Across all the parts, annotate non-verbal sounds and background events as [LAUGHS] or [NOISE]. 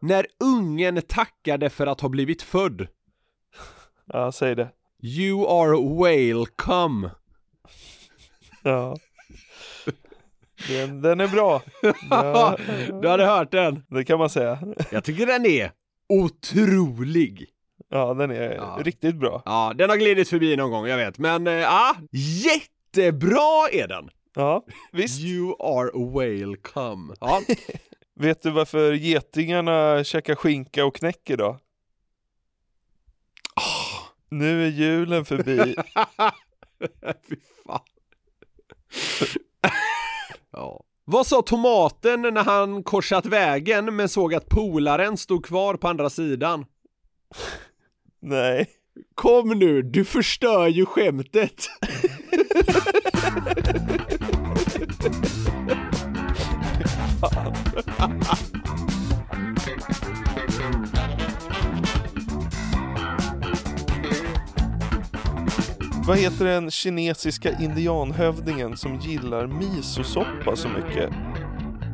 när ungen tackade för att ha blivit född? Ja, säg det. You are welcome. Ja. Den, den är bra. Ja, Du hade hört den. det kan man säga. Jag tycker den är otrolig. Ja, den är Ja. riktigt bra. Ja, den har glidit förbi någon gång, jag vet, men eh, ja, jättebra är den. Ja, visst. You are welcome. Ja, Vet du varför getingarna käkar skinka och knäck idag? Nu är julen förbi. [LAUGHS] fy fan. ja. Vad sa tomaten när han korsat vägen men såg att polaren stod kvar på andra sidan? Nej. Kom nu, du förstör ju skämtet. [LAUGHS] Vad heter den kinesiska indianhövdingen som gillar misosoppa så mycket?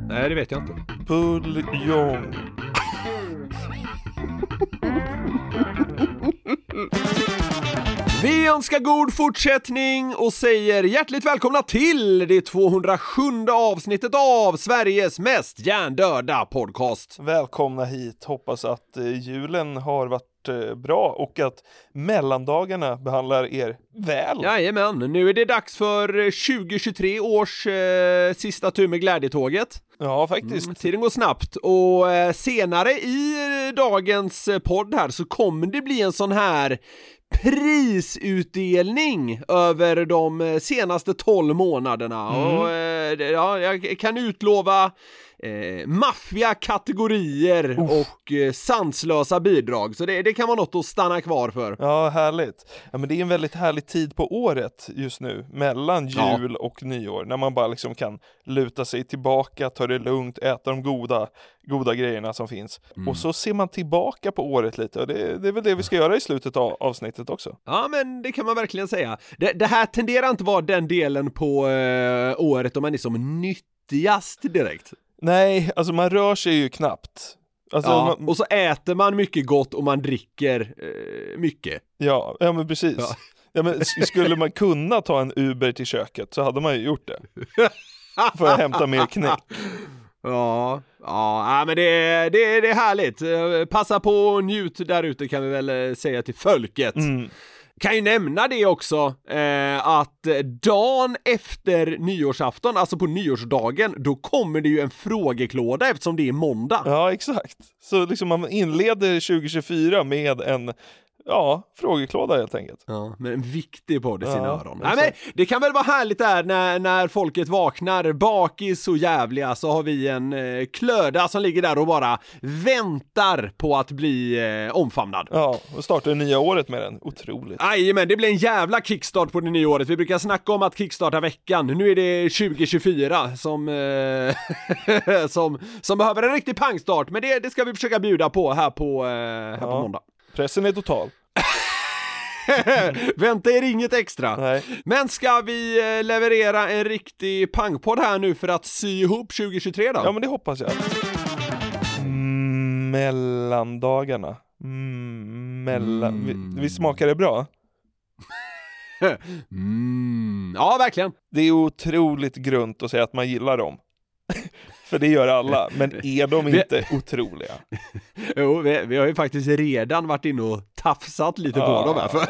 Nej, det vet jag inte. Buljong. [LAUGHS] Vi önskar god fortsättning och säger hjärtligt välkomna till det 207 avsnittet av Sveriges mest hjärndöda podcast. Välkomna hit. Hoppas att eh, julen har varit eh, bra och att mellandagarna behandlar er väl. Jajamän, nu är det dags för 2023 års eh, sista tur med glädjetåget. Ja, faktiskt. Mm, tiden går snabbt och eh, senare i eh, dagens eh, podd här så kommer det bli en sån här prisutdelning över de eh, senaste 12 månaderna. Och eh, ja, jag kan utlova eh, maffiga kategorier och eh, sanslösa bidrag så det, det kan vara något att stanna kvar för. Ja, härligt. Ja, men det är en väldigt härlig tid på året just nu, mellan Ja. jul och nyår, när man bara liksom kan luta sig tillbaka, ta det lugnt, äta de goda, goda grejerna som finns. Mm. Och så ser man tillbaka på året lite, och det, det är väl det vi ska göra i slutet av avsnittet också. Ja, men det kan man verkligen säga. Det, det här tenderar inte vara den delen på eh, året då man är som nyttigast direkt. Nej, alltså man rör sig ju knappt. Alltså, ja, man, och så äter man mycket gott och man dricker eh, mycket. ja, ja, men precis. Ja. Ja. men skulle man kunna ta en Uber till köket så hade man ju gjort det. För att hämta mer knäck. [LAUGHS] Ja, ja, ja men det, det, det är härligt. Eh, Passa på och njut där ute kan vi väl eh, säga till folket. Mm. Kan ju nämna det också, eh, att dagen efter nyårsafton, alltså på nyårsdagen, då kommer det ju en frågeklåda eftersom det är måndag. Ja, exakt. Så liksom man inleder 2024 med en, ja, frågeklåda helt enkelt. Ja, men en viktig podd i sina Ja, öron. Nej, men det kan väl vara härligt där när, när folket vaknar bakis och jävliga så har vi en eh, klöda som ligger där och bara väntar på att bli eh, omfamnad. Ja, och startar det nya året med den. Otroligt. men det blir en jävla kickstart på det nya året. Vi brukar snacka om att kickstarta veckan. Nu är det 2024 som, eh, [LAUGHS] som, som behöver en riktig pangstart. Men det, det ska vi försöka bjuda på här på, eh, här på Ja. måndag. Pressen är total. [LAUGHS] Vänta er inget extra. Nej. Men ska vi eh, leverera en riktig pangpodd här nu för att sy ihop 2023 då? Ja, men det hoppas jag. Mm, mellandagarna. Mm, mellan... Mm. Vi, vi smakar det bra? [LAUGHS] Mm. Ja, verkligen. Det är otroligt grunt att säga att man gillar dem. [LAUGHS] för det gör alla, [LAUGHS] men är de inte otroliga? [LAUGHS] Jo, vi, vi har ju faktiskt redan varit inne och tafsat lite på Ja, dem här för,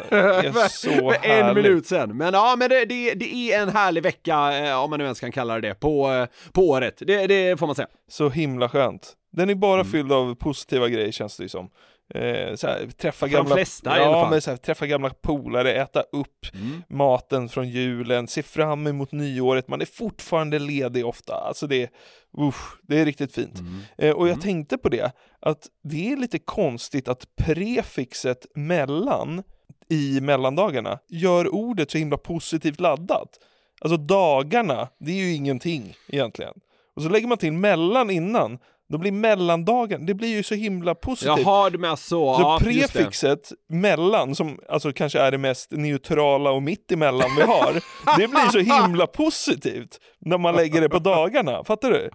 för, [LAUGHS] för en minut sedan. Men ja, men det, det, det är en härlig vecka, eh, om man nu ens kan kalla det det, på, eh, på året. Det, det får man säga. Så himla skönt. Den är bara fylld av positiva grejer känns det ju som. Eh, så här, träffa gamla, flesta ja. Men så här, träffa gamla polare, äta upp maten från julen, se fram emot nyåret, man är fortfarande ledig ofta. Alltså det, usch, det är riktigt fint. Eh, och jag tänkte på det, att det är lite konstigt att prefixet mellan i mellandagarna gör ordet så himla positivt laddat. Alltså dagarna, det är ju ingenting egentligen. Och så lägger man till mellan innan, då blir mellandagen, det blir ju så himla positivt. Jaha, du menar så. Så ja, prefixet mellan, som alltså kanske är det mest neutrala och mittemellan vi har, [LAUGHS] det blir så himla positivt när man lägger det på dagarna, fattar du?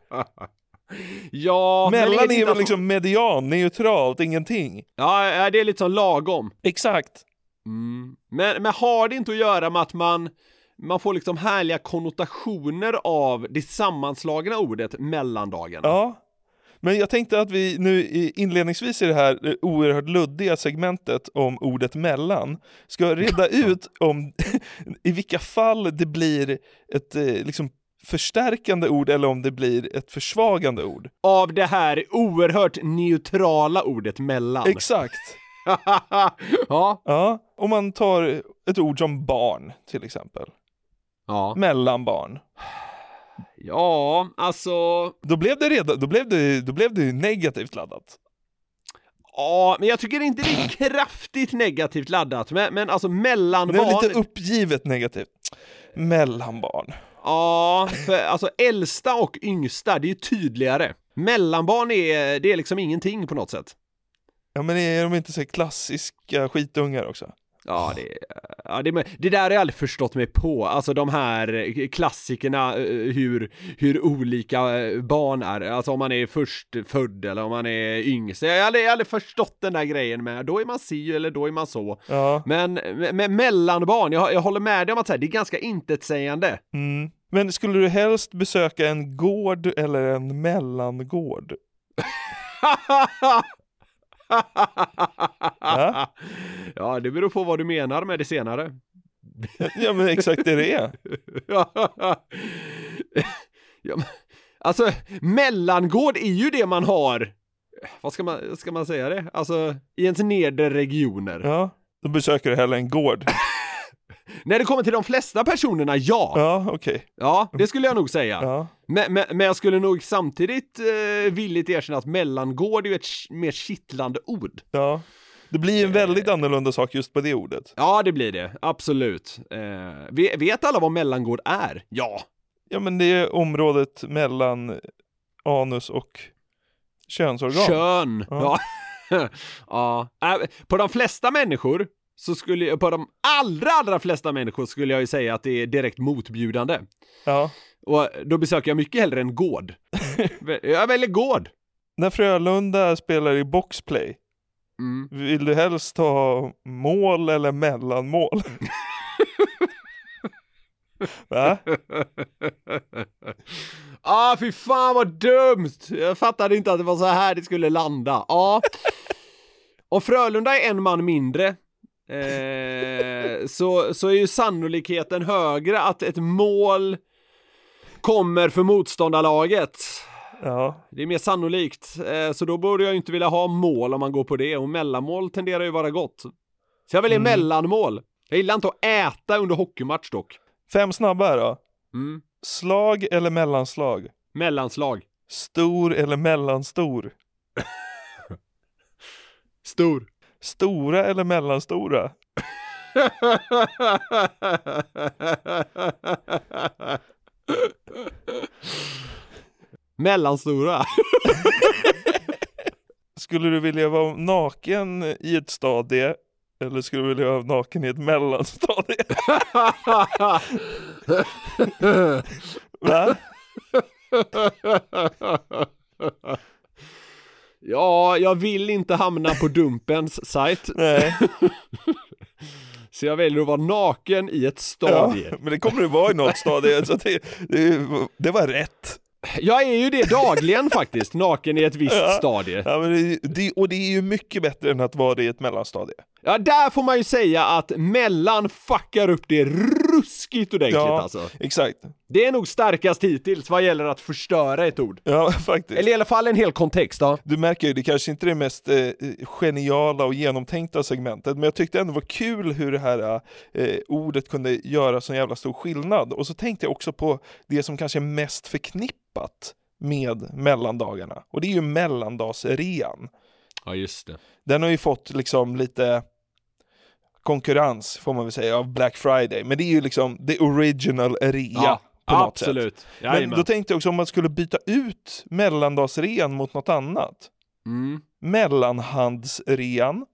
Ja, mellan är väl liksom median, neutralt, ingenting. Ja, ja, det är lite som lagom. Exakt. Mm. Men, men har det inte att göra med att man, man får liksom härliga konnotationer av det sammanslagna ordet mellandagen? Ja. Men jag tänkte att vi nu inledningsvis i det här eh, oerhört luddiga segmentet om ordet mellan ska reda [LAUGHS] ut om [LAUGHS] i vilka fall det blir ett eh, liksom förstärkande ord eller om det blir ett försvagande ord. Av det här oerhört neutrala ordet mellan. Exakt. [LAUGHS] ja. Ja, om man tar ett ord som barn till exempel. Ja. Mellanbarn. Ja, alltså. Då blev det redan, då blev det, då blev det negativt laddat. Ja, men jag tycker inte det är [CLEARS THROAT] kraftigt negativt laddat. Men, men alltså Det mellanbarn. är lite uppgivet negativt. Mellanbarn. Ja, för alltså äldsta och yngsta, det är ju tydligare. Mellanbarn är, det är liksom ingenting på något sätt. Ja men är de inte så klassiska skitungar också? Ja, det, ja det, det där har jag aldrig förstått mig på. Alltså de här klassikerna, eh, hur, hur olika eh, barn är. Alltså om man är först född eller om man är yngst. Jag har aldrig, jag har aldrig förstått den där grejen med då är man si eller då är man så. Ja. Men med, mellanbarn, jag, jag håller med dig om att här, det är ganska intetsägande. Mm. Men skulle du helst besöka en gård eller en mellangård? [LAUGHS] Ja. [LAUGHS] ja, det beror på vad du menar med det senare. [LAUGHS] Ja men exakt det det är. [LAUGHS] ja, men, alltså, mellangård är ju det man har, vad ska man, ska man säga det? Alltså, i ens nedre regioner. Ja. Då besöker du hellre en gård. När det kommer till de flesta personerna, ja. Ja okej. Ja, det skulle jag nog säga. Ja. Men, men, men jag skulle nog samtidigt eh, villigt erkänna att mellangård är ju ett mer kittlande ord. ja. Det blir en väldigt annorlunda sak just på det ordet. Ja, det blir det. Absolut. Eh, ve- vet alla vad mellangård är? Ja. Ja men det är området mellan anus och könsorgan. Kön. Ja. Ja. [LAUGHS] ja. Äh, På de flesta människor så skulle jag, på de allra, allra flesta människor skulle jag ju säga att det är direkt motbjudande. Ja. Och då besöker jag mycket hellre en gård. [LAUGHS] jag väljer gård. När Frölunda spelar i boxplay, Mm. vill du helst ha mål eller mellanmål? [LAUGHS] Va? ah, fy fan vad dumt! Jag fattade inte att det var så här det skulle landa. Ja. [LAUGHS] Om Frölunda är en man mindre eh, så, så är ju sannolikheten högre att ett mål kommer för motståndarlaget. Ja. Det är mer sannolikt, eh, så då borde jag inte vilja ha mål om man går på det och mellanmål tenderar ju vara gott. Så jag väljer Mm. mellanmål. Jag gillar inte att äta under hockeymatch dock. Fem snabba här då. Mm. Slag eller mellanslag? Mellanslag. Stor eller mellanstor? [LAUGHS] Stor. Stora eller mellanstora? [LAUGHS] Mellanstora. [LAUGHS] Skulle du vilja vara naken i ett stadie eller skulle du vilja vara naken i ett mellanstadie? [LAUGHS] Va? Ja, jag vill inte hamna på Dumpens sajt, [LAUGHS] Nej. [LAUGHS] så jag väljer att vara naken i ett Ja, stadie. men det kommer du vara i något stadie, så det, det, det var rätt. Jag är ju det dagligen faktiskt, naken i ett visst stadie. Ja, men det, det, och det är ju mycket bättre än att vara det i ett mellanstadie. Ja, där får man ju säga att mellan fuckar upp det ruskigt ordentligt Ja, alltså. exakt. Det är nog starkast hittills vad gäller att förstöra ett ord. Ja, [LAUGHS] faktiskt. Eller i alla fall en hel kontext då. Du märker ju, det kanske inte är det mest eh, geniala och genomtänkta segmentet, men jag tyckte ändå det var kul hur det här eh, ordet kunde göra så jävla stor skillnad. Och så tänkte jag också på det som kanske är mest förknippat med mellandagarna, och det är ju mellandagsrean. Ja, just det. Den har ju fått liksom lite konkurrens, får man väl säga, av Black Friday, men det är ju liksom the original rea. på något sätt. absolut. Men Jajamän. då tänkte jag också om man skulle byta ut mellandagsrean mot något annat. Mm. Mellanhandsrean. [LAUGHS]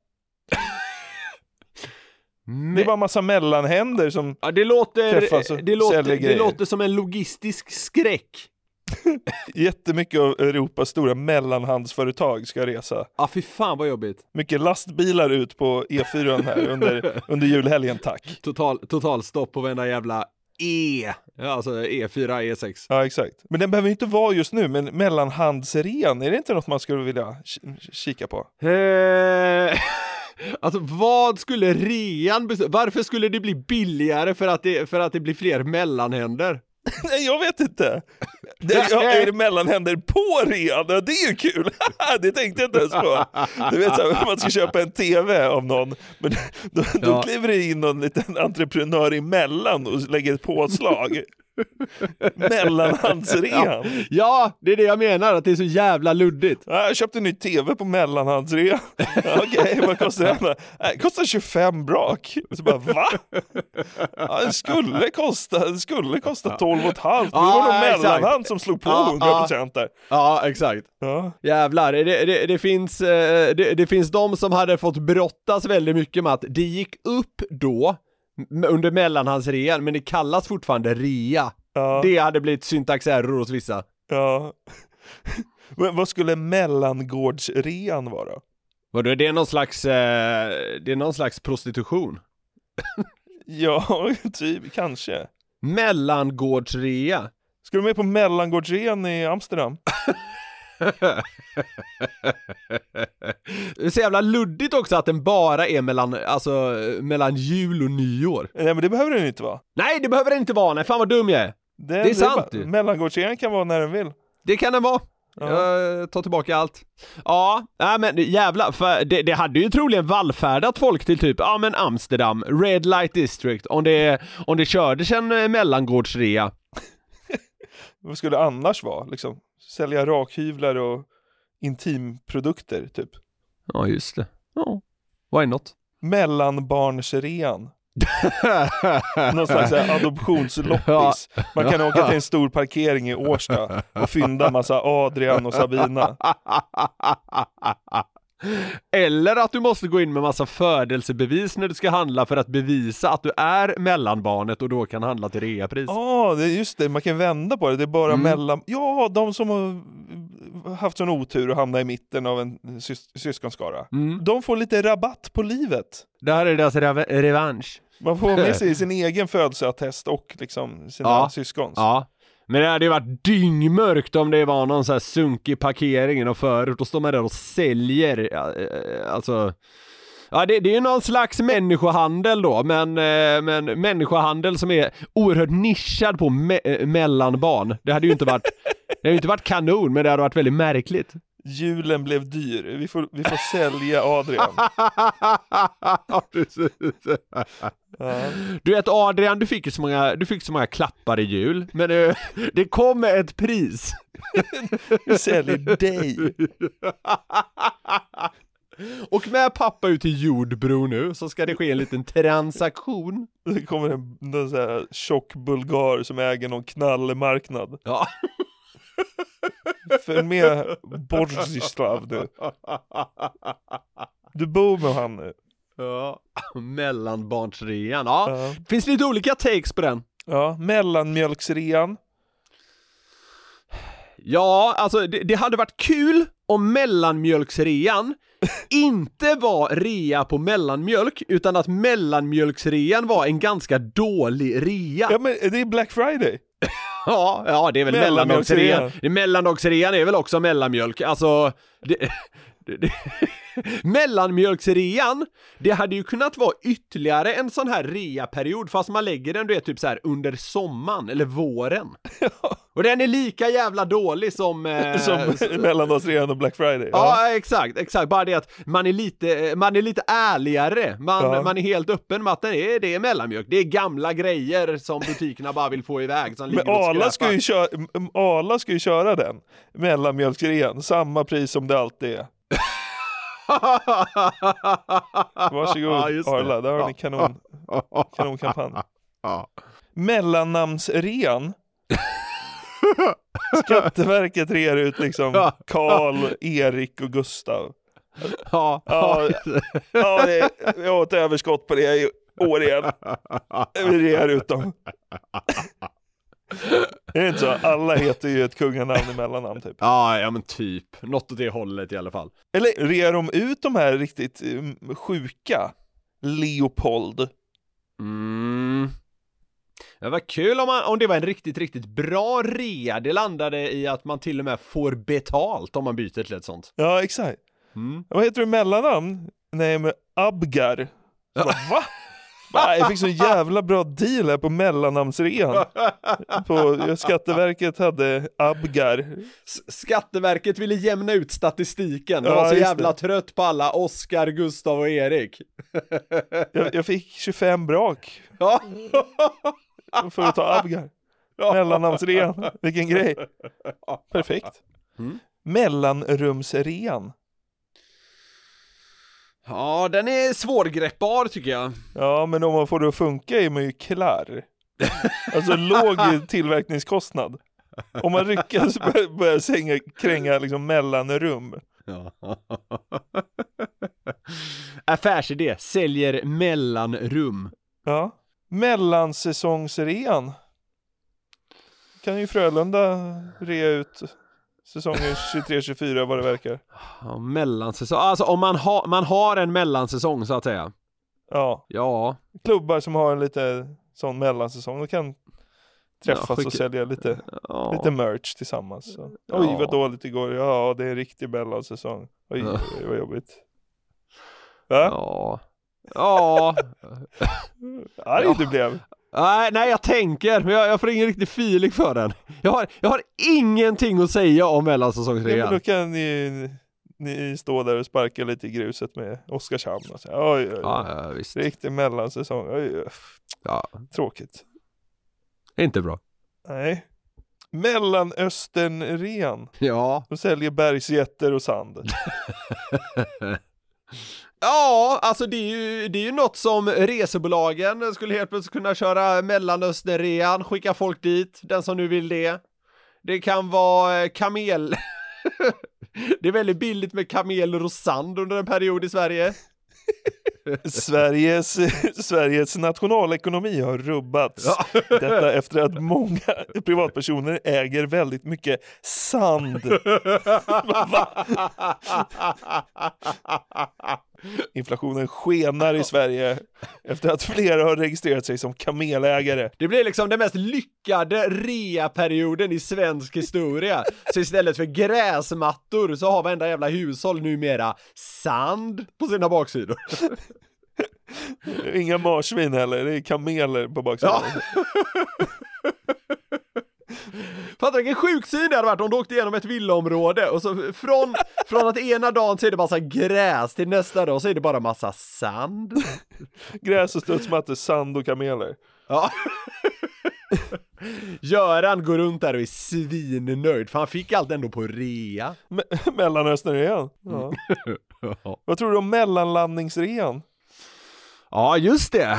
Det är Men, bara massa mellanhänder som... ja, det låter, träffas och det, låter, säljer det grejer. låter som en logistisk skräck. [LAUGHS] Jättemycket av Europas stora mellanhandsföretag ska resa. Ja, fy fan vad jobbigt. Mycket lastbilar ut på E4 här under, [LAUGHS] under julhelgen, tack. Total, totalstopp på varenda jävla E. Alltså E4, E6. Ja, exakt. Men den behöver inte vara just nu, men mellanhandsrean, är det inte något man skulle vilja ki- kika på? Eh, [LAUGHS] alltså vad skulle rean? Varför skulle det bli billigare för att det, för att det blir fler mellanhänder? [LAUGHS] Nej, jag vet inte. Det, ja, är det mellanhänder på rean? Det är ju kul! [LAUGHS] det tänkte jag inte ens på. Du vet, så här, man ska köpa en TV av någon, men [LAUGHS] då, då Ja. kliver det in någon liten entreprenör emellan och lägger ett påslag. [LAUGHS] Mellanhandsrean. Ja, det är det jag menar, att det är så jävla luddigt. Ja, jag köpte en ny TV på mellanhandsrea. [LAUGHS] Ja, Okej, vad kostar den? Det kostar 25 brak. Så bara, va? Ja, det skulle kosta, det skulle kosta 12 och ett halvt. Det var Ja, någon mellanhand som slog på Ja, 100 procent där. Ja, exakt. Ja. Jävlar, det, det, det, finns, eh, det, det finns de som hade fått brottas väldigt mycket med att det gick upp då, under mellanhandsrean, men det kallas fortfarande rea. Ja, Det hade blivit syntax error hos vissa. ja. [LAUGHS] Men vad skulle mellangårdsrean vara? Vadå, det är någon slags, eh, det är någon slags prostitution? [LAUGHS] Ja, [LAUGHS] typ, kanske. Mellangårdsrea? Ska du med på mellangårdsrean i Amsterdam? Det är så jävla luddigt också att den bara är mellan, alltså, mellan jul och nyår. Nej men det behöver den inte vara. Nej, det behöver det inte vara, nej fan vad dum jag är. Det, är sant ju. Mellangårdsrean kan vara när den vill. Det kan den vara. Ja. Jag tar tillbaka allt. Ja, nej men jävla för det, det hade ju troligen vallfärdat folk till typ, ja men Amsterdam, Red Light District, om det, om det kördes en eh, mellangårdsrea. [LAUGHS] Vad skulle det annars vara? Liksom, sälja rakhyvlar och intimprodukter, typ. Ja, just det. Ja, why not? Mellanbarnsrean. [LAUGHS] Någon slags här adoptionsloppis. Man kan åka till en stor parkering i Årsta och fynda massa Adrian och Sabina. [LAUGHS] Eller att du måste gå in med massa födelsebevis när du ska handla för att bevisa att du är mellanbarnet och då kan handla till reapris. Ja, det är just det, man kan vända på det. Det är bara Mm. mellan... Ja, de som har haft sån otur och hamnat i mitten av en sys- syskonskara. Mm. De får lite rabatt på livet. Det här är deras rev- revansch. Man får med sig [LAUGHS] sin egen födelseattest och liksom sina Ja. syskons. Ja. Men det hade ju varit dyngmörkt om det var någon så här sunkig parkering i någon förort och står man där och säljer, eh, alltså Ja det, det är ju någon slags människohandel då, men, eh, men människohandel som är oerhört nischad på me- eh, mellanbarn. Det hade ju inte varit, det hade ju inte varit kanon, men det hade varit väldigt märkligt. Julen blev dyr, vi får, vi får sälja Adrian. Du vet Adrian, du fick ju så många, du fick så många klappar i jul, men det, det kom med ett pris. Vi säljer dig. Och med pappa ut till Jordbro nu så ska det ske en liten transaktion. Det kommer en, en sån här tjock bulgar som äger någon knallmarknad. Ja. Följ med Borzislav nu. Du bor med han nu. ja. Mellanbarnsrean, ja. Ja. Finns lite olika takes på den. ja, mellanmjölksrean. Ja, alltså det, det hade varit kul om mellanmjölksrean inte var rea på mellanmjölk, utan att mellanmjölksrean var en ganska dålig rea. Ja men det är Black Friday. [LAUGHS] Ja, ja det är väl mellandagsrean. Mellandagsrean är väl också mellanmjölk. Alltså, det, [LAUGHS] det, det, [LAUGHS] mellanmjölksrean, det hade ju kunnat vara ytterligare en sån här reaperiod fast man lägger den du vet typ så här under sommaren eller våren. [LAUGHS] Och den är lika jävla dålig som... Eh, [LAUGHS] Som mellandagsrean och Black Friday. Ja, exakt, exakt. Bara det att man är lite, man är lite ärligare. Man, Ja. man är helt öppen med att det är, det är mellanmjölk. Det är gamla grejer som butikerna bara vill få iväg. Som Men Arla ska, ju köra, Arla ska ju köra den, mellanmjölksrean, samma pris som det alltid är. Varsågod Ja. Arla, där har ni kanon, kanonkampanj. Ja. Mellannamnsrean. [LAUGHS] Skatteverket rear ut liksom Karl, Erik och Gustav. Ja, Ja, ja det, jag har ett överskott på det i år igen. Vi rear ut dem. Det är inte så? Alla heter ju ett kunganamn i mellannamn typ. ja, ja men typ. Något åt det hållet i alla fall. Eller rear de ut de här riktigt eh, sjuka? Leopold. Mm. Det var kul om, man, om det var en riktigt, riktigt bra rea. Det landade i att man till och med får betalt om man byter till ett sånt. Ja, exakt. Mm. Vad heter du i mellannamn? Nej, men Abgar. Så bara, [LAUGHS] Va? Bara, Jag fick så jävla bra deal här på mellannamnsrean. På, Skatteverket hade Abgar. Skatteverket ville jämna ut statistiken. De Ja, var så jävla det. trött på alla Oskar, Gustav och Erik. Jag, jag fick 25 brak Ja. för att ta Abgar. Mellannamnsrean. Vilken grej. Perfekt. Mm. Mellanrumsrean. Ja, den är svårgreppbar tycker jag. Ja, men om man får det att funka är man ju klar. Alltså låg [LAUGHS] tillverkningskostnad. Om man lyckas börja, börja sänga, kränga liksom mellanrum. Ja. Affärsidé, säljer mellanrum. Ja. Mellansäsongsrean. Kan ju Frölunda rea ut säsongen 23-24 vad det verkar. Ja, mellansäsong, alltså om man, har man har en mellansäsong så att säga. Ja, Ja, klubbar som har en lite sån mellansäsong, de kan träffas Ja, och sälja lite, ja. lite merch tillsammans. Så. Oj Ja. vad dåligt igår, ja det är en riktig mellansäsong. Oj, Ja. vad jobbigt. Va? Ja. Ja. [LAUGHS] Arg Ja. du blev. Nej, nej, jag tänker, men jag, jag får ingen riktig feeling för den. Jag har, jag har ingenting att säga om Ja, men mellansäsongsrean. då kan ni, ni stå där och sparka lite i gruset med Oskarshamn och säga oj, oj, oj. Ja, ja, visst. Riktig mellansäsong, oj, oj. Ja, Tråkigt. inte bra. Nej. Mellanösternrean. Ja. De säljer bergsjätter och sand. [LAUGHS] Ja, alltså det är ju, det är ju något som resebolagen skulle helt plötsligt kunna köra Mellanösternrean, skicka folk dit, den som nu vill det. Det kan vara eh, kamel... [LAUGHS] det är väldigt billigt med kameler och sand under en period i Sverige. [LAUGHS] Sveriges, Sveriges nationalekonomi har rubbats. [LAUGHS] Detta efter att många privatpersoner äger väldigt mycket sand. Inflationen skenar i Sverige efter att flera har registrerat sig som kamelägare. Det blir liksom den mest lyckade reaperioden i svensk historia. Så istället för gräsmattor så har varenda jävla hushåll numera sand på sina baksidor. Inga marsvin heller, det är kameler på baksidan. [LAUGHS] Fattar du vilken sjuk syn det hade varit om du åkte igenom ett villaområde och så från, från att ena dagen så är det massa gräs till nästa dag så är det bara massa sand. Gräs och studsmattor, sand och kameler. Ja. Göran går runt där och är svinnöjd för han fick allt ändå på rea. Me- [LAUGHS] Mellanösternrean. Ja. Vad tror du om mellanlandningsrean? Ja, just det.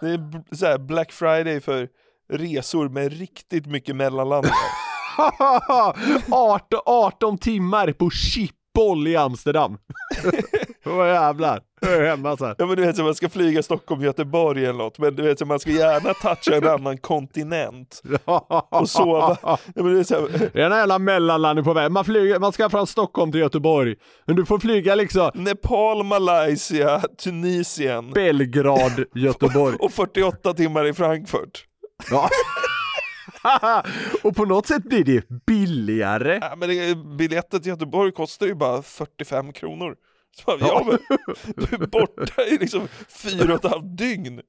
Det är så här Black Friday för resor med riktigt mycket mellanlandningar. [LAUGHS] 18, 18 timmar på Schiphol i Amsterdam. [LAUGHS] Åh jävlar, jag är hemma sen. Ja men du vet så man ska flyga Stockholm, Göteborg eller något, men du vet så man ska gärna toucha en annan [LAUGHS] kontinent och sova. Ja, men du vet, så här, Det är en jävla mellanlandning på väg. Man, flyger, man ska från Stockholm till Göteborg. Men du får flyga liksom Nepal, Malaysia, Tunisien Belgrad, Göteborg. och 48 timmar i Frankfurt. Ja. [LAUGHS] och på något sätt blir det billigare. Ja, men det, biljetten till Göteborg kostar ju bara 45 kronor. Så bara, ja, men, du är borta i liksom fyra och ett halvt dygn.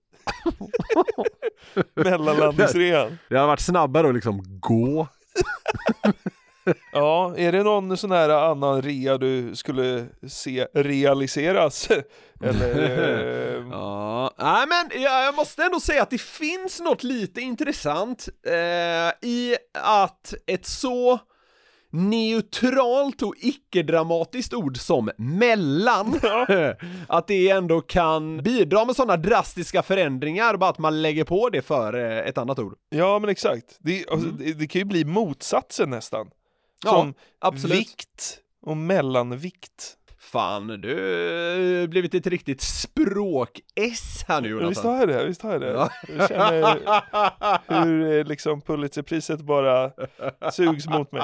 [LAUGHS] Mellanlandningsrean. Det hade varit snabbare att liksom gå. [LAUGHS] Ja, är det någon sån här annan rea du skulle se realiseras? [LAUGHS] Eller? eh, Ja, nej men jag, jag måste ändå säga att det finns något lite intressant eh, i att ett så neutralt och icke-dramatiskt ord som mellan, [LAUGHS] [LAUGHS] att det ändå kan bidra med sådana drastiska förändringar, bara att man lägger på det för eh, ett annat ord. Ja men exakt, det, alltså, det, det kan ju bli motsatsen nästan. Ja, Som absolut. vikt och mellanvikt. Fan, du har blivit ett riktigt språk-S här nu Ja, visst Jonathan. har jag det, visst har jag det. Ja. Jag känner hur eh, liksom Pulitzerpriset bara sugs mot mig.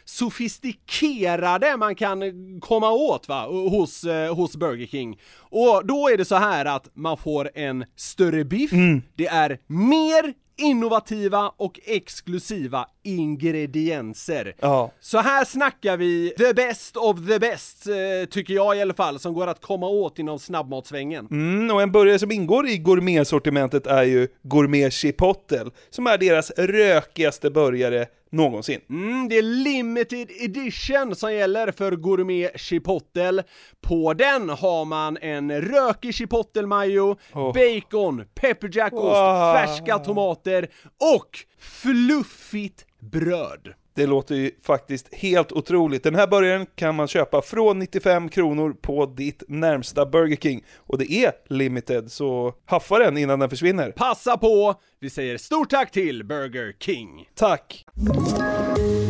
sofistikerade man kan komma åt va, hos, eh, hos Burger King. Och då är det så här att man får en större biff, det är mer innovativa och exklusiva ingredienser. Ja. Så här snackar vi the best of the best, eh, tycker jag i alla fall, som går att komma åt inom snabbmatsvängen. Mm, och en burgare som ingår i gourmetsortimentet är ju Gourmet Chipotle, som är deras rökigaste burgare någonsin. Mm, det är limited edition som gäller för Gourmet Chipotle. På den har man en rökig chipotle mayo, Oh. bacon, pepperjackost, Wow. färska tomater och fluffigt bröd. Det låter ju faktiskt helt otroligt. Den här burgaren kan man köpa från 95 kronor på ditt närmsta Burger King. Och det är limited, så haffa den innan den försvinner. Passa på! Vi säger stort tack till Burger King. Tack!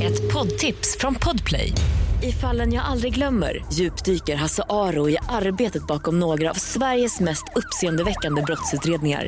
Ett poddtips från Podplay. I fallen jag aldrig glömmer djupdyker Hasse Aro i arbetet bakom några av Sveriges mest uppseendeväckande brottsutredningar.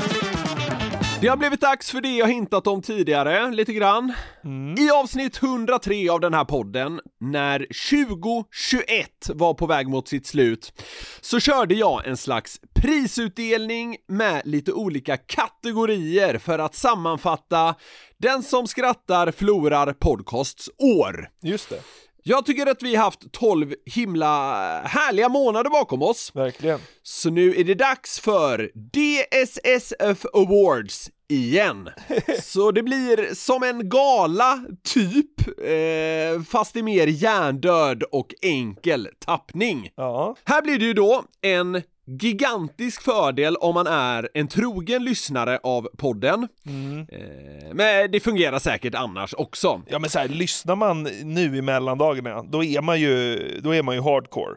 Det har blivit dags för det jag hintat om tidigare, lite grann. I avsnitt 103 av den här podden, när 2021 var på väg mot sitt slut, så körde jag en slags prisutdelning med lite olika kategorier för att sammanfatta Den som skrattar förlorar podcasts år. Just det, Jag tycker att vi haft 12 himla härliga månader bakom oss. verkligen. Så nu är det dags för DSSF Awards igen. [LAUGHS] Så det blir som en gala, typ, eh, fast i mer hjärndöd och enkel tappning. Ja, Här blir det ju då en gigantisk fördel om man är en trogen lyssnare av podden. Eh, men det fungerar säkert annars också. ja men så här, lyssnar man nu i mellandagarna, då är man ju, då är man ju hardcore.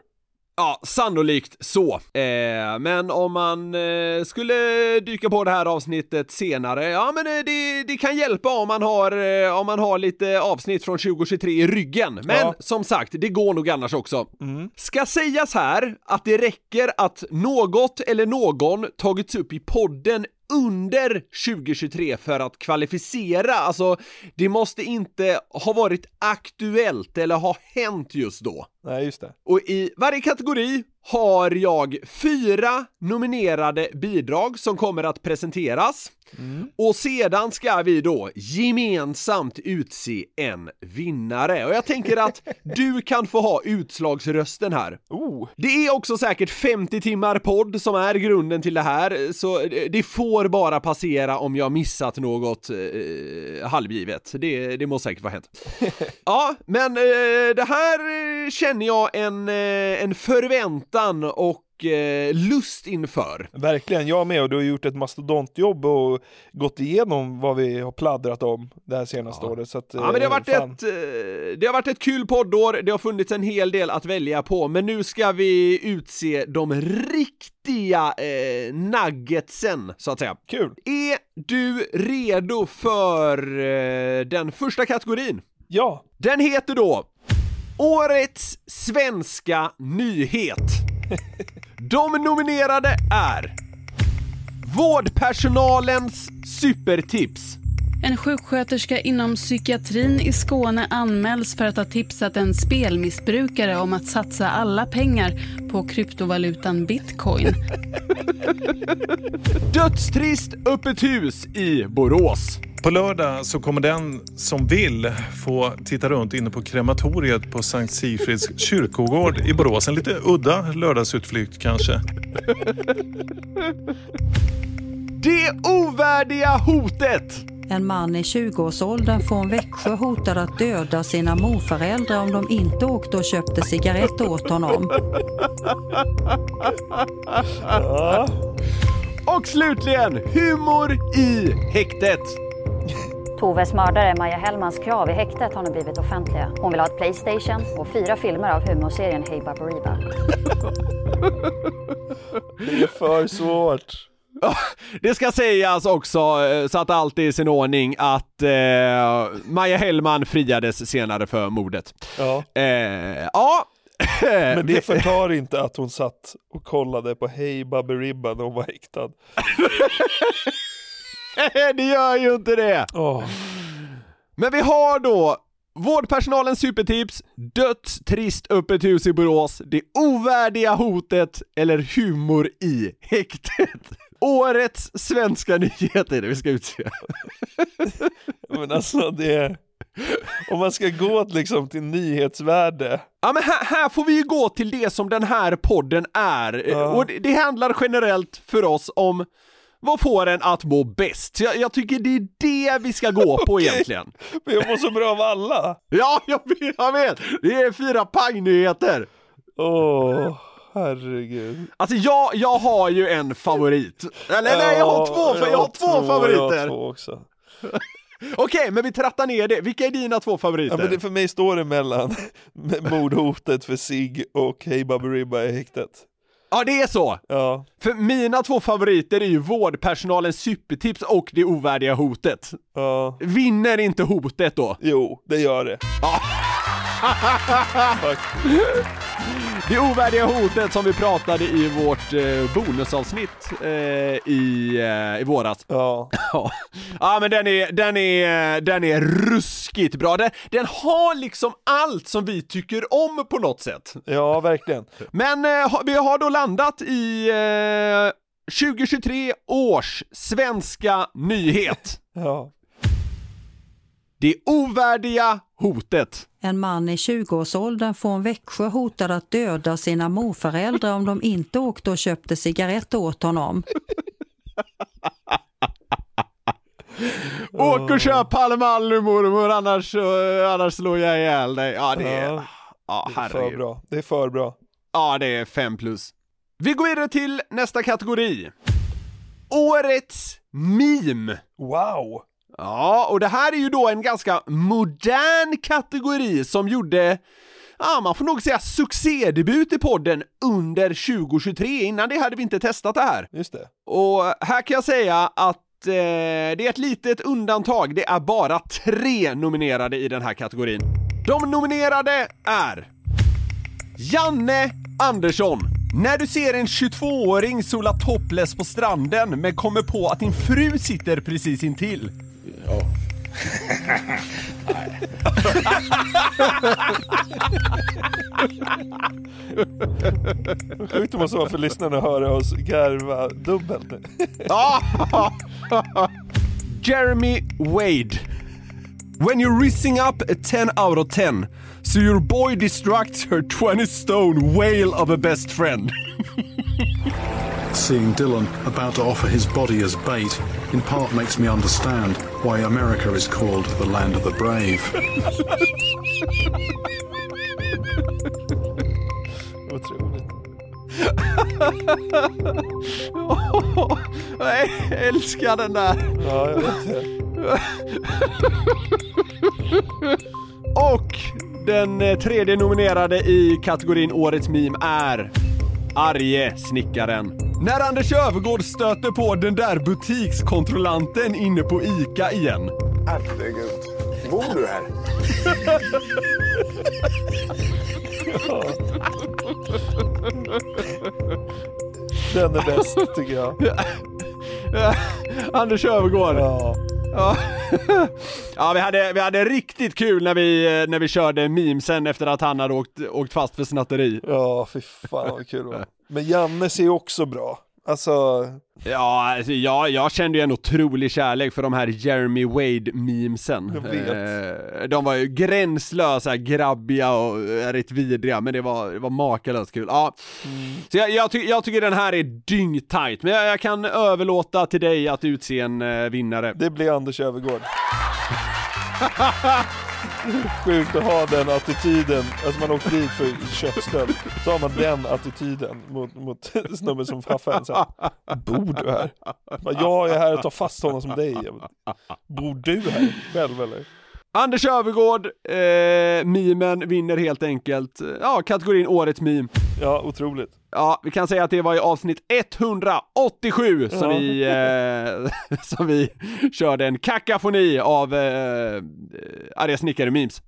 Ja, sannolikt så. Eh, men om man eh, skulle dyka på det här avsnittet senare, ja men eh, det, det kan hjälpa om man har, eh, om man har lite avsnitt från 2023 i ryggen. Men Ja. som sagt, det går nog annars också. Ska sägas här att det räcker att något eller någon tagits upp i podden under 2023 för att kvalificera, alltså det måste inte ha varit aktuellt eller ha hänt just då. Nej, just det. Och i varje kategori har jag fyra nominerade bidrag som kommer att presenteras. Och sedan ska vi då gemensamt utse en vinnare. Och jag tänker att [LAUGHS] du kan få ha utslagsrösten här. Oh, Det är också säkert 50 timmar podd som är grunden till det här, så det får bara passera om jag missat något eh, halvgivet. Det, det måste säkert vara hänt. [LAUGHS] Ja, men eh, det här känner jag en, eh, en förväntan och lust inför. Verkligen, jag med och du har gjort ett mastodontjobb och gått igenom vad vi har pladdrat om det här senaste året. Så att, Ja, men det har, varit eh, fan. ett, eh, det har varit ett kul poddår, det har funnits en hel del att välja på, men nu ska vi utse de riktiga eh, nuggetsen, så att säga. Kul! Är du redo för eh, den första kategorin? Ja! Den heter då Årets svenska nyhet. [LAUGHS] De nominerade är Vårdpersonalens supertips. En sjuksköterska inom psykiatrin i Skåne anmäls för att ha tipsat en spelmissbrukare om att satsa alla pengar på kryptovalutan bitcoin. [LAUGHS] Dödstrist öppet hus i Borås. På lördag så kommer den som vill få titta runt inne på krematoriet på Sankt Sigfrids kyrkogård i Borås. En lite udda lördagsutflykt kanske. Det ovärdiga hotet. En man i 20-årsåldern från Växjö hotade att döda sina morföräldrar om de inte åkte och köpte cigaretter åt honom. Och slutligen humor i häktet. Toves mördare Maja Hellmans krav i häktet har nu blivit offentliga. Hon vill ha ett Playstation och fyra filmer av humorserien Hey Baberiba. Det är för svårt. Det ska sägas också, eh, så att allt är i sin ordning, att eh, Maja Hellman friades senare för mordet. Ja. Eh, ja. Men [LAUGHS] det förtar inte att hon satt och kollade på Hey Baberiba när hon var häktad. [LAUGHS] [LAUGHS] det gör ju inte det! Men vi har då Vårdpersonalens supertips, dödstrist öppet hus i Borås, det ovärdiga hotet eller humor i häktet. [LAUGHS] Årets svenska nyheter är det vi ska utse. [LAUGHS] Men alltså det... Om man ska gå liksom till nyhetsvärde. Ja men här, här får vi ju gå till det som den här podden är, Ja. och det, det handlar generellt för oss om vad får en att må bäst? Jag, jag tycker det är det vi ska gå på Okej. egentligen. Men jag mår så bra av alla. Ja, jag jag vet! Det är fyra pangnyheter! Åh, herregud. Alltså jag, jag har ju en favorit. Eller nej, jag har två, för jag har två Jag har favoriter. två också. [LAUGHS] Okej, men vi trattar ner det. Vilka är dina två favoriter? Ja, men det, för mig står det mellan [LAUGHS] mordhotet för sig och Hey Baberiba i häktet. Ja, det är så! Ja. För mina två favoriter är ju vårdpersonalens supertips och det ovärdiga hotet. Ja. Vinner inte hotet då? Jo, det gör det. Det ovärdiga hotet som vi pratade i vårt eh, bonusavsnitt eh, i, eh, i våras. [LAUGHS] Ja. ja. Men den är, den är, den är ruskigt bra. Den, den har liksom allt som vi tycker om på något sätt. Ja, verkligen. [LAUGHS] Men vi har då landat i eh, 2023 års svenska nyhet. Ja. Det ovärdiga hotet. En man i 20-årsåldern från Växjö hotade att döda sina morföräldrar om de inte åkte och köpte cigaretter åt honom. Åk och köp Pall Mall nu mormor, annars, eh, annars slår jag ihjäl dig. Ja, det är... Ja. Ja, Det är för bra. Det är för bra. Ja, det är fem plus. Vi går vidare till nästa kategori. Årets meme. Wow! Ja, och det här är ju då en ganska modern kategori som gjorde, ja man får nog säga succédebut i podden under 2023. Innan det hade vi inte testat det här. Just det. Och här kan jag säga att eh, det är ett litet undantag. Det är bara tre nominerade i den här kategorin. De nominerade är Janne Andersson. När du ser en 22-åring sola topless på stranden men kommer på att din fru sitter precis intill. Ja. Sjukt det måste vara för lyssnarna att höra oss garva dubbelt nu. [LAUGHS] Jeremy Wade. When you're rising up a 10 out of 10, so your boy distracts her 20 stone whale of a best friend. [LAUGHS] Seeing Dylan about to offer his body as bait in part makes me understand why America is called the land of the brave. [LAUGHS] Otroligt. [LAUGHS] Jag älskar den där. Ja, jag vet det. [LAUGHS] Och den eh, tredje nominerade i kategorin Årets meme är Arje snickaren. När Anders Öfvergård stöter på den där butikskontrollanten inne på ICA igen. Herregud. Bor du här? Den är bäst tycker jag. [LAUGHS] Anders Öfvergård. Ja. Ja, [LAUGHS] ja vi, hade, vi hade riktigt kul när vi, eh, när vi körde memesen efter att han hade åkt, åkt fast för snatteri. Ja, fy fan vad kul det var. Men Janne ser ju också bra. Alltså, Ja, alltså, jag, jag kände ju en otrolig kärlek för de här Jeremy Wade-memesen. Eh, de var ju gränslösa, grabbiga och eh, rätt vidriga, men det var, det var makalöst kul. Ja. Så jag, jag, ty, jag tycker den här är dyngtajt, men jag, jag kan överlåta till dig att utse en eh, vinnare. det blir Anders Öfvergård. [LAUGHS] Sjukt att ha den attityden, alltså man åkt dit för köpstöld, så har man den attityden mot, mot [LAUGHS] snubben som haffar en Bor du här? Jag är här och tar fast honom som dig. Bor du här själv eller? Anders Öfvergård, eh, memen vinner helt enkelt, ja, kategorin Årets meme. Ja, otroligt. Ja, vi kan säga att det var i avsnitt 187 som Ja. vi, eh, [LAUGHS] som vi körde en kakafoni av eh, arga snickare-memes.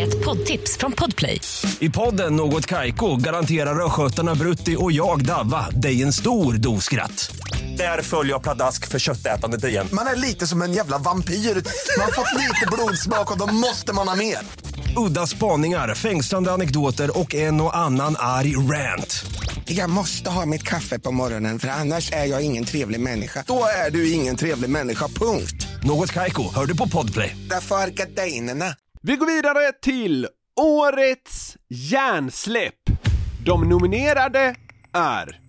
Ett poddtips från Podplay. I podden Något Kaiko garanterar östgötarna Brutti och jag, Davva, dig en stor dos skratt. Där följer jag pladask för köttätandet igen. Man är lite som en jävla vampyr. Man har fått lite blodsmak och då måste man ha mer. Udda spaningar, fängslande anekdoter och en och annan arg rant. Jag måste ha mitt kaffe på morgonen för annars är jag ingen trevlig människa. Då är du ingen trevlig människa, punkt. Något Kaiko, hör du på Podplay. Därför är gardinerna. Vi går vidare till Årets hjärnsläpp. De nominerade är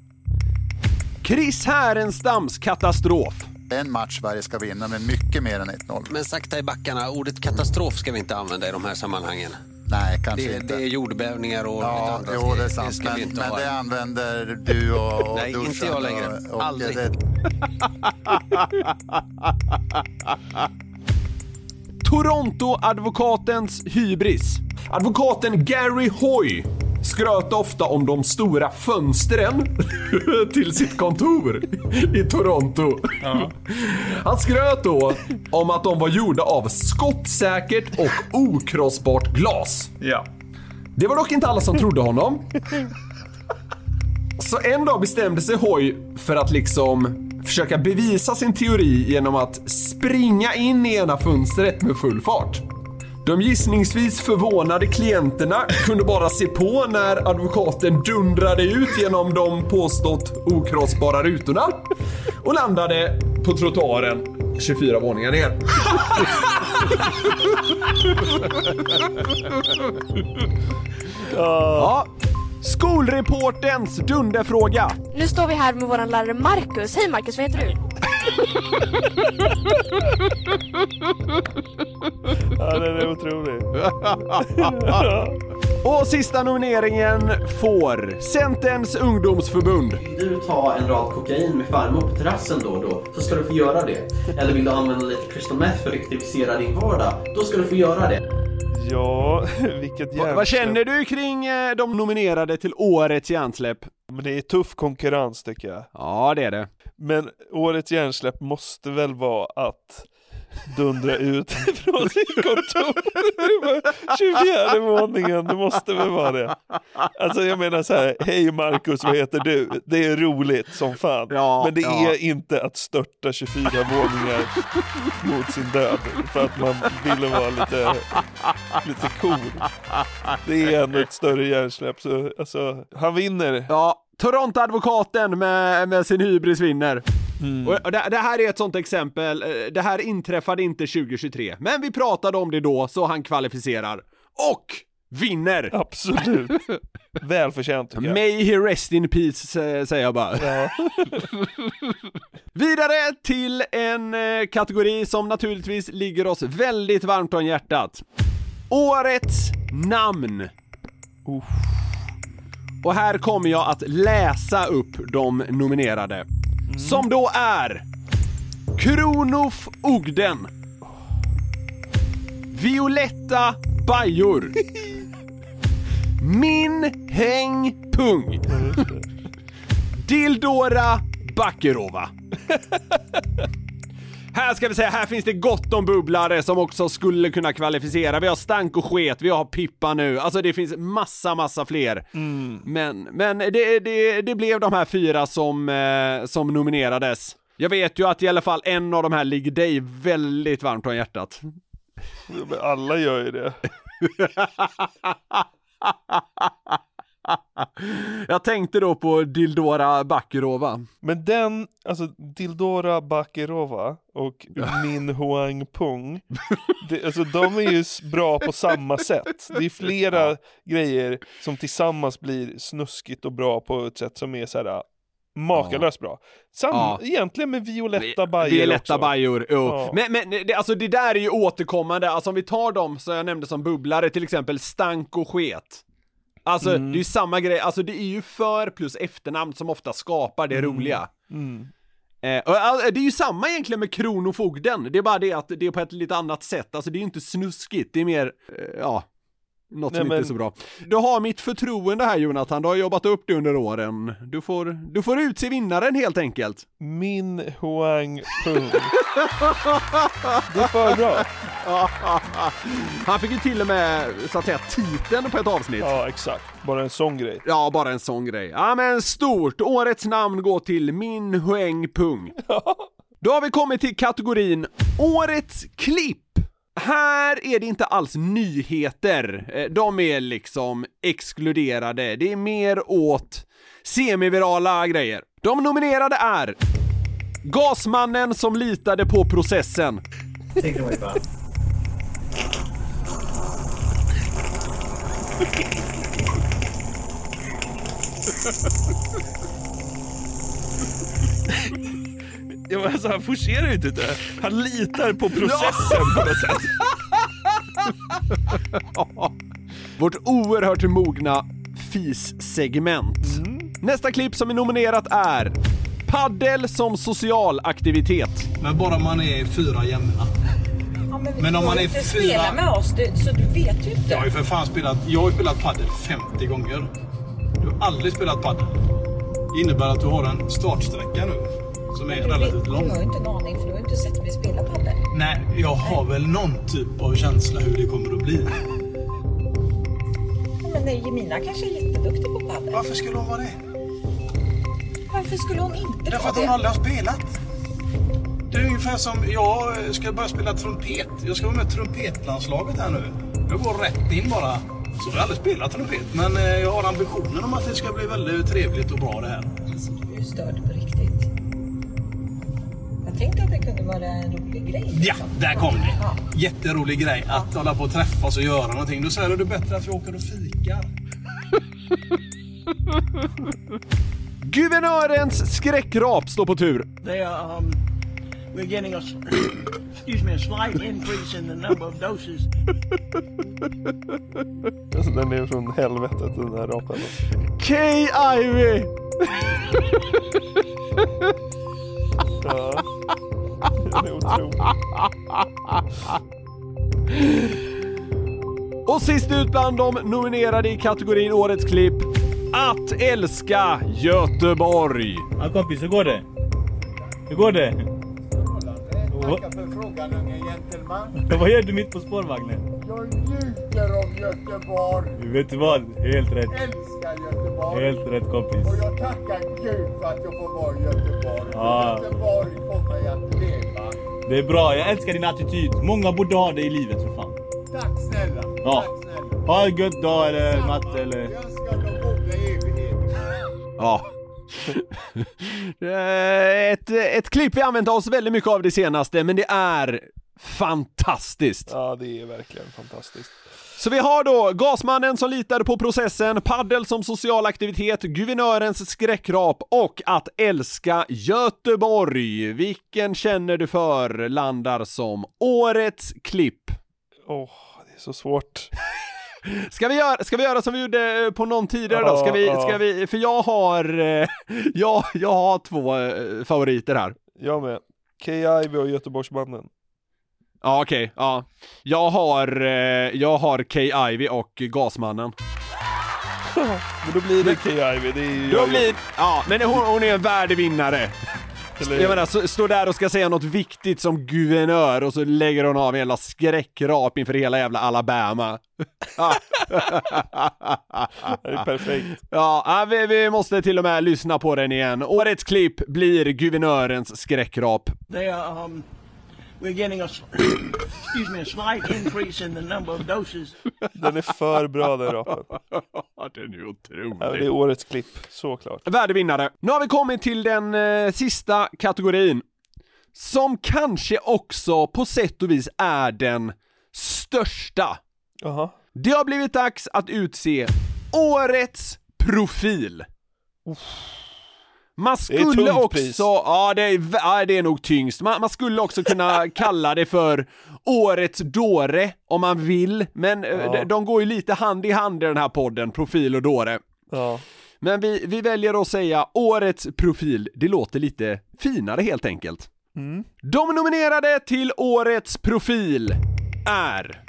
Chris Härenstams katastrof. En match Sverige ska vinna med mycket mer än 1-0. Men sakta i backarna, ordet katastrof ska vi inte använda i de här sammanhangen. Nej, kanske det, inte. Det är jordbävningar och Ja, lite andra jo, det är sant. vi Men, men det använder du och, [LAUGHS] och Nej, inte jag längre. Och, och Aldrig. Det, [LAUGHS] Toronto-advokatens hybris. Advokaten Gary Hoy skröt ofta om de stora fönstren [LAUGHS] till sitt kontor i Toronto. Han skröt då om att de var gjorda av skottsäkert och okrossbart glas. Ja. Det var dock inte alla som trodde honom. Så en dag bestämde sig Hoy för att liksom försöka bevisa sin teori genom att springa in i ena fönstret med full fart. De gissningsvis förvånade klienterna kunde bara se på när advokaten dundrade ut genom de påstått okrossbara rutorna och landade på trottoaren 24 våningar ner. Ja. Skolreporterns dunderfråga. Nu står vi här med vår lärare Marcus. Hej Marcus, vad heter du? [LAUGHS] Ja, den är otrolig. [LAUGHS] Och sista nomineringen får Centerns ungdomsförbund. du ta en rad kokain med farmor på terrassen då och då så ska du få göra det. Eller vill du använda lite crystal meth för att effektivisera din vardag, då ska du få göra det. Ja, [LAUGHS] vilket Vad, hjärnsläpp. vad känner du kring eh, de nominerade till årets hjärnsläpp? Men det är tuff konkurrens tycker jag. Ja, det är det. Men årets hjärnsläpp måste väl vara att dundra ut [LAUGHS] från sitt kontor. 24 våningen, det måste väl vara det. Alltså jag menar så här, hej Marcus, vad heter du? Det är roligt som fan. Men det ja. är inte att störta 24 våningar mot sin död för att man ville vara lite, lite cool. Det är ändå ett större hjärnsläpp, så alltså, han vinner. Ja, Toronto-advokaten med, med sin hybris vinner. Mm. Och det, det här är ett sånt exempel, eh, det här inträffade inte 2023, men vi pratade om det då, så han kvalificerar. Och vinner! Absolut. [LAUGHS] Välförtjänt tycker jag. May he rest in peace, säger jag bara. [LAUGHS] Vidare till en eh, kategori som naturligtvis ligger oss väldigt varmt om hjärtat. Årets namn. Och här kommer jag att läsa upp de nominerade. Som då är Kronof Ogden Violetta Bajor [LAUGHS] Min Häng Pung [LAUGHS] Dildora Bakerova [LAUGHS] Här ska vi säga, här finns det gott om bubblare som också skulle kunna kvalificera. Vi har Stank och Sket, vi har Pippa nu, alltså det finns massa, massa fler. Men, men det, det, det blev de här fyra som, eh, som nominerades. Jag vet ju att i alla fall en av de här ligger dig väldigt varmt om hjärtat. Ja, men Alla gör ju det. [LAUGHS] Jag tänkte då på Dildora Bakurova. Men den, alltså Dildora Bakerova och [LAUGHS] Min Hoang Pung, det, alltså de är ju bra på samma sätt. Det är flera grejer som tillsammans blir snuskigt och bra på ett sätt som är så här äh, makalöst bra. Sam, Ja. Egentligen med Violetta Bajer Violetta också. Bajor, jo. Ja. Men, men det, alltså det där är ju återkommande, alltså om vi tar dem som jag nämnde som bubblare, till exempel stank och sket. Alltså Mm. det är ju samma grej, alltså det är ju för plus efternamn som ofta skapar det roliga. Mm. Eh, och, all- det är ju samma egentligen med Kronofogden, det är bara det att det är på ett lite annat sätt, alltså det är ju inte snuskigt, det är mer, eh, ja, något Nej, som inte är men- så bra. Du har mitt förtroende här Jonathan, du har jobbat upp det under åren. Du får, du får utse vinnaren helt enkelt. Min Hoang Pung. Det är för bra. [LAUGHS] Han fick ju till och med, så att säga, titeln på ett avsnitt. Ja, exakt. Bara en sån grej. Ja, bara en sån grej. Ja, men stort! Årets namn går till Min Hueng Pung. [LAUGHS] Då har vi kommit till kategorin Årets klipp. Här är det inte alls nyheter. Eh, de är liksom exkluderade. Det är mer åt semivirala grejer. De nominerade är Gasmannen som litade på processen. Take it away, Bob. Ja, men alltså, han forcerar ju inte det. Han litar på processen på något sätt. [LAUGHS] Vårt oerhört mogna fis-segment. Nästa klipp som är nominerat är Paddel som social aktivitet. Men bara man är fyra jämna. Men om man är fyra... spela med oss, du, så du vet ju inte. Jag har ju för fan spelat, jag har spelat padel 50 gånger. Du har aldrig spelat padel. Det innebär att du har en startsträcka nu som är relativt lång. har ju inte en aning för du har inte sett mig spela padel. Nej, jag har väl någon typ av känsla hur det kommer att bli. Men nej, Jemina kanske är jätteduktig på padel. Varför skulle hon vara det? Varför skulle hon inte Därför vara att hon det? aldrig har spelat. Det är ungefär som jag ska börja spela trumpet. Jag ska vara med i trumpetlandslaget här nu. Jag går rätt in bara. Så jag har aldrig spelat trumpet. Men eh, jag har ambitionen om att det ska bli väldigt trevligt och bra det här. Alltså, du är ju störd på riktigt. Tänkte att det kunde vara en rolig grej. Ja, liksom. där kom det. Ja. Jätterolig grej att hålla på och träffas och göra någonting. Då säger du det är bättre att vi åker och fikar. [LAUGHS] Guvernörens skräckrap står på tur. They are, um, we're getting a, [COUGHS] excuse me, a slight increase in the number of doses. [LAUGHS] Alltså, den är från helvetet den här rapen. Kay Ivy! [LAUGHS] Ja. Den är otrolig. Och sist ut bland de nominerade i kategorin Årets klipp. Att älska Göteborg. Ja kompis, hur går det? Hur går det? Tackar för frågan unge gentleman. [LAUGHS] Vad gör du mitt på spårvagnen? Jag njuter av Göteborg. Vet du vad? Helt rätt. Älskar Göteborg. Helt rätt kompis. Och jag tackar Gud för att jag får vara i Göteborg. Ja. Göteborg får mig att leva. Det är bra, jag älskar din attityd. Många borde ha det i livet för fan. Tack snälla. Ja. Tack snälla. Ha en gött dag eller matte eller... Jag önskar de goda evighet. Ja. [LAUGHS] Eh, ett, ett klipp vi använt oss väldigt mycket av det senaste, men det är fantastiskt. Ja, det är verkligen fantastiskt. Så vi har då Gasmannen som litade på processen, paddel som social aktivitet, Guvernörens skräckrap och Att älska Göteborg. Vilken känner du för landar som årets klipp? Åh, det är så svårt. [LAUGHS] Ska vi, göra, ska vi göra som vi gjorde eh, på någon tidigare då? Ska vi, ska vi, för jag har, eh, [LAUGHS] jag, jag har två eh, favoriter här. Jag med. Ivey och Göteborgsmannen. Ja okej, ja. Jag har, eh, jag har Kay Ivy och Gasmannen. [LAUGHS] Men då blir det Kay Ivey, det är ju Då blir, ja, men hon, hon är en värdig vinnare. Jag menar, står där och ska säga något viktigt som guvernör och så lägger hon av en jävla skräckrap inför hela jävla Alabama. [LAUGHS] [LAUGHS] Det är perfekt. Ja, vi, vi måste till och med lyssna på den igen. Årets klipp blir guvernörens skräckrap. They um, we're getting a, [COUGHS] excuse me, a slight increase in the number of doses. [LAUGHS] Den är för bra den rapen. [LAUGHS] den är otrolig. Ja, det är årets klipp, såklart. Värdig vinnare. Nu har vi kommit till den eh, sista kategorin. Som kanske också på sätt och vis är den största. Jaha. Det har blivit dags att utse årets profil. Man skulle också, pris. ja det är, ja det är nog tyngst. Man, man skulle också kunna [LAUGHS] kalla det för årets dåre om man vill, men eh, Ja. de, de går ju lite hand i hand i den här podden, profil och dåre. Ja. Men vi, vi väljer att säga årets profil, det låter lite finare helt enkelt. Mm. De nominerade till årets profil är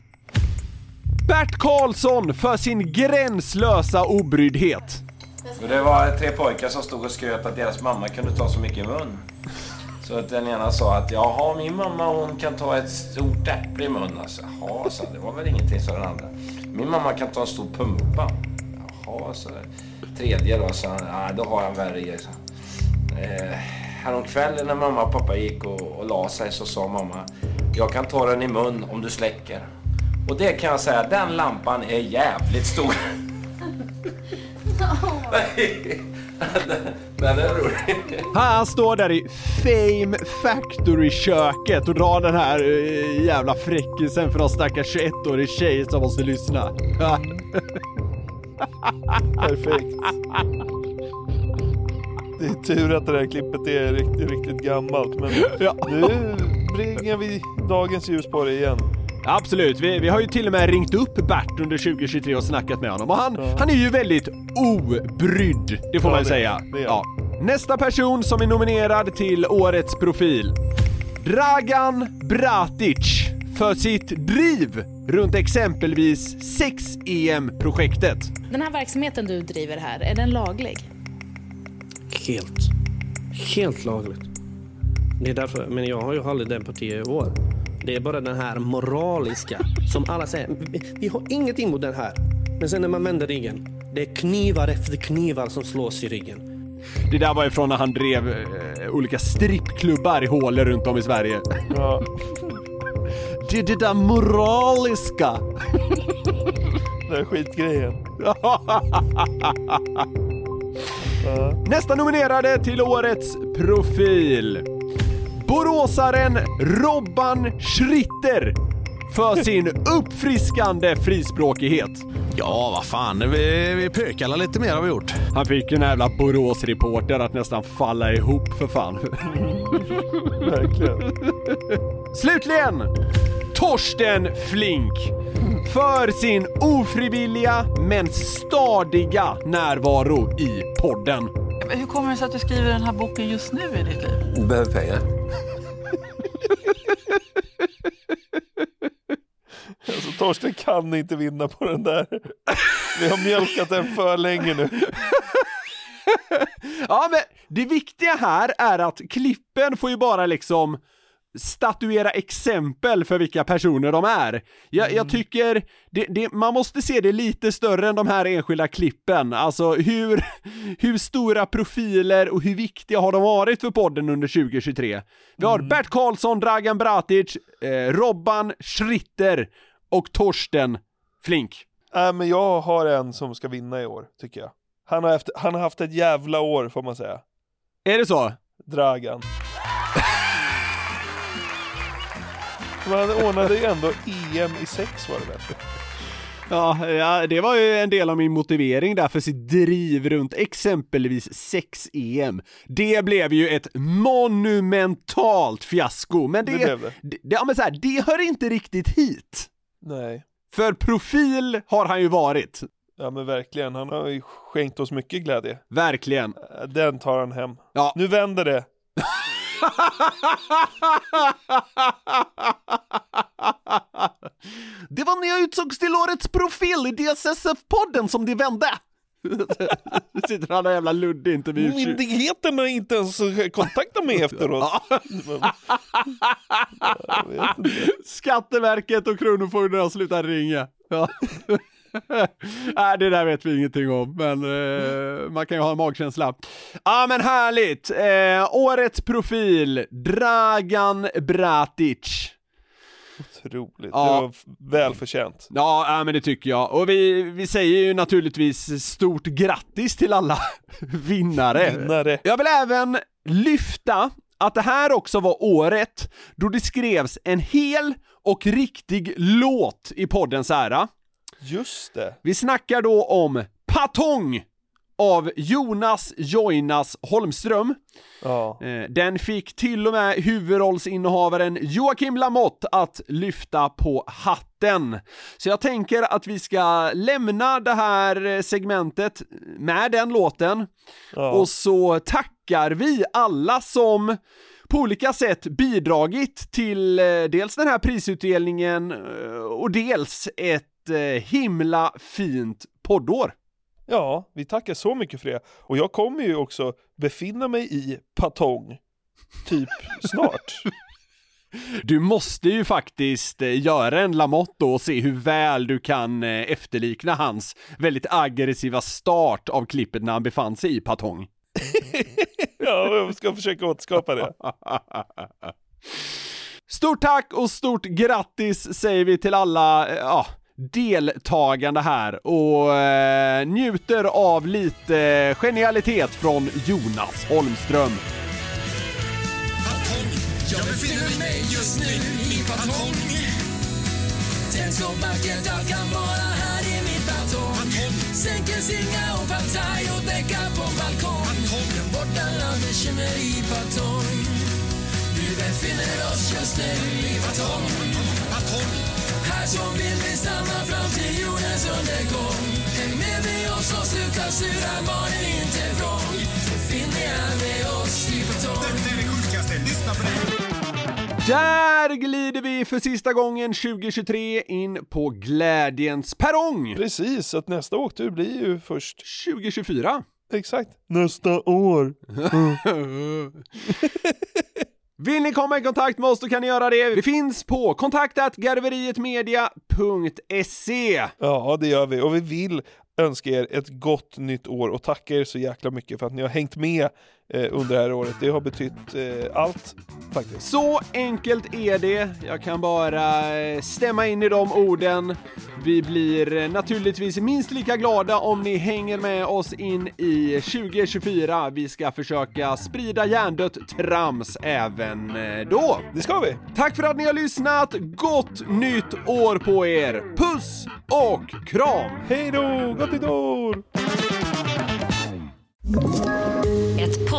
Bert Karlsson för sin gränslösa obryddhet. Och det var tre pojkar som stod och skröt att deras mamma kunde ta så mycket i mun. Så att den ena sa att jaha, min mamma hon kan ta ett stort äpple i mun. Alltså, jaha, så det var väl ingenting, sa den andra. Min mamma kan ta en stor pumpa. Jaha, så Tredje då, sa han, ah, då har jag en värre grej. Eh, häromkvällen när mamma och pappa gick och, och la sig så sa mamma, jag kan ta den i mun om du släcker. Och det kan jag säga, den lampan är jävligt stor. [LAUGHS] Den är rolig. Han står där i Fame Factory-köket och drar den här eh, jävla fräckisen för någon stackars 21-årig tjej som måste lyssna. [LAUGHS] Perfekt. Det är tur att det där klippet är riktigt, riktigt gammalt, men nu bringar vi dagens ljus på det igen. Absolut, vi, vi har ju till och med ringt upp Bert under 2023 och snackat med honom och han, han är ju väldigt obrydd, det får Ja, man ju det- säga. det ja. Nästa person som är nominerad till årets profil. Dragan Bratic för sitt driv runt exempelvis 6-EM-projektet. Den här verksamheten du driver här, är den laglig? Helt. Helt lagligt. Det är därför, men jag har ju hållit den på tio år. Det är bara den här moraliska som alla säger, vi, har ingenting mot den här. Men sen när man vänder ryggen, det är knivar efter knivar som slås i ryggen. Det där var ju från när han drev eh, olika strippklubbar i hålor runt om i Sverige. Ja. Det är det där moraliska. Den här skitgrejen. [LAUGHS] Nästa nominerade till årets profil. Boråsaren Robban Schritter för sin uppfriskande frispråkighet. Ja, vad fan. Vi, vi pökallar lite mer har vi gjort. Han fick ju en jävla Borås-reporter att nästan falla ihop för fan. [LAUGHS] Verkligen. Slutligen! Torsten Flink. För sin ofrivilliga men stadiga närvaro i podden. Men Hur kommer det sig att du skriver den här boken just nu i ditt liv? Du behöver pengar. Alltså Torsten kan inte vinna på den där. Vi har mjölkat den för länge nu. [LAUGHS] Ja, men det viktiga här är att klippen får ju bara liksom statuera exempel för vilka personer de är. Jag, jag tycker det, det, man måste se det lite större än de här enskilda klippen. Alltså hur, hur stora profiler och hur viktiga har de varit för podden under 2023? Vi har Bert Karlsson, Dragan Bratic, eh, Robban Schritter och Torsten Flink. Nej, men jag har en som ska vinna i år, tycker jag. Han har, haft, han har haft ett jävla år, får man säga. Är det så? Dragan. Men han ordnade ju ändå EM i sex var det väl? Ja, ja, det var ju en del av min motivering där för sitt driv runt exempelvis 6-EM. Det blev ju ett monumentalt fiasko, men det, Det det. det, ja, men så här, det hör inte riktigt hit. Nej. För profil har han ju varit. Ja men verkligen, han har ju skänkt oss mycket glädje. Verkligen. Eh, Den tar han hem. Ja. Nu vänder det. [LAUGHS] Det var när jag utsågs till årets profil i DSSF-podden som det vände. Sitter han och jävla Ludde intervju. Myndigheterna inte ens kontaktat mig efteråt. Skatteverket och Kronofogden har slutat ringa. Ja. Nej, det där vet vi ingenting om, men eh, man kan ju ha en magkänsla. Ja, men härligt! Eh, årets profil, Dragan Bratic. Otroligt, Ja. det var välförtjänt. Ja, ja, men det tycker jag. Och vi, vi säger ju naturligtvis stort grattis till alla [LAUGHS] vinnare. Vinnare. Jag vill även lyfta att det här också var året då det skrevs en hel och riktig låt i poddens ära. Just det. Vi snackar då om Patong av Jonas Joinas Holmström. Ja. Eh, Den fick till och med huvudrollsinnehavaren Joakim Lamotte att lyfta på hatten. Så jag tänker att vi ska lämna det här eh, segmentet med den låten och så tackar vi alla som på olika sätt bidragit till eh, dels den här prisutdelningen och dels ett himla fint poddår. Ja, vi tackar så mycket för det. Och jag kommer ju också befinna mig i Patong, typ snart. [LAUGHS] Du måste ju faktiskt eh, göra en Lamotte och se hur väl du kan eh, efterlikna hans väldigt aggressiva start av klippet när han befann sig i Patong. [LAUGHS] ja, jag ska försöka återskapa det. [LAUGHS] Stort tack och stort grattis säger vi till alla, eh, ja, deltagande här och eh, njuter av lite genialitet från Jonas Holmström. Jag befinner mig just nu i Patong. Den som vackert allt kan vara här i min batong Sänker singa och partaj och däckar på balkong. Den borta landet känner i Patong. Vi befinner oss just nu i Patong Här så vill vi stanna fram till jordens undergång Häng med med oss och sluta sura barnen inte vrång Finn här med oss i Patong Det är det sjukaste, lyssna på det Där glider vi för sista gången 2023 in på glädjens perrong. Precis, så att nästa åktur blir ju först 2024. Exakt. Nästa år. [LAUGHS] [LAUGHS] [LAUGHS] Vill ni komma i kontakt med oss då kan ni göra det. Vi finns på kontaktatgarverietmedia.se. Ja, det gör vi. Och vi vill önska er ett gott nytt år och tacka er så jäkla mycket för att ni har hängt med under det här året. Det har betytt eh, allt faktiskt. Så enkelt är det. Jag kan bara eh, stämma in i de orden. Vi blir eh, naturligtvis minst lika glada om ni hänger med oss in i 2024. Vi ska försöka sprida hjärndött trams även eh, då. Det ska vi. Tack för att ni har lyssnat. Gott nytt år på er. Puss och kram! Hej då! Gott nytt år!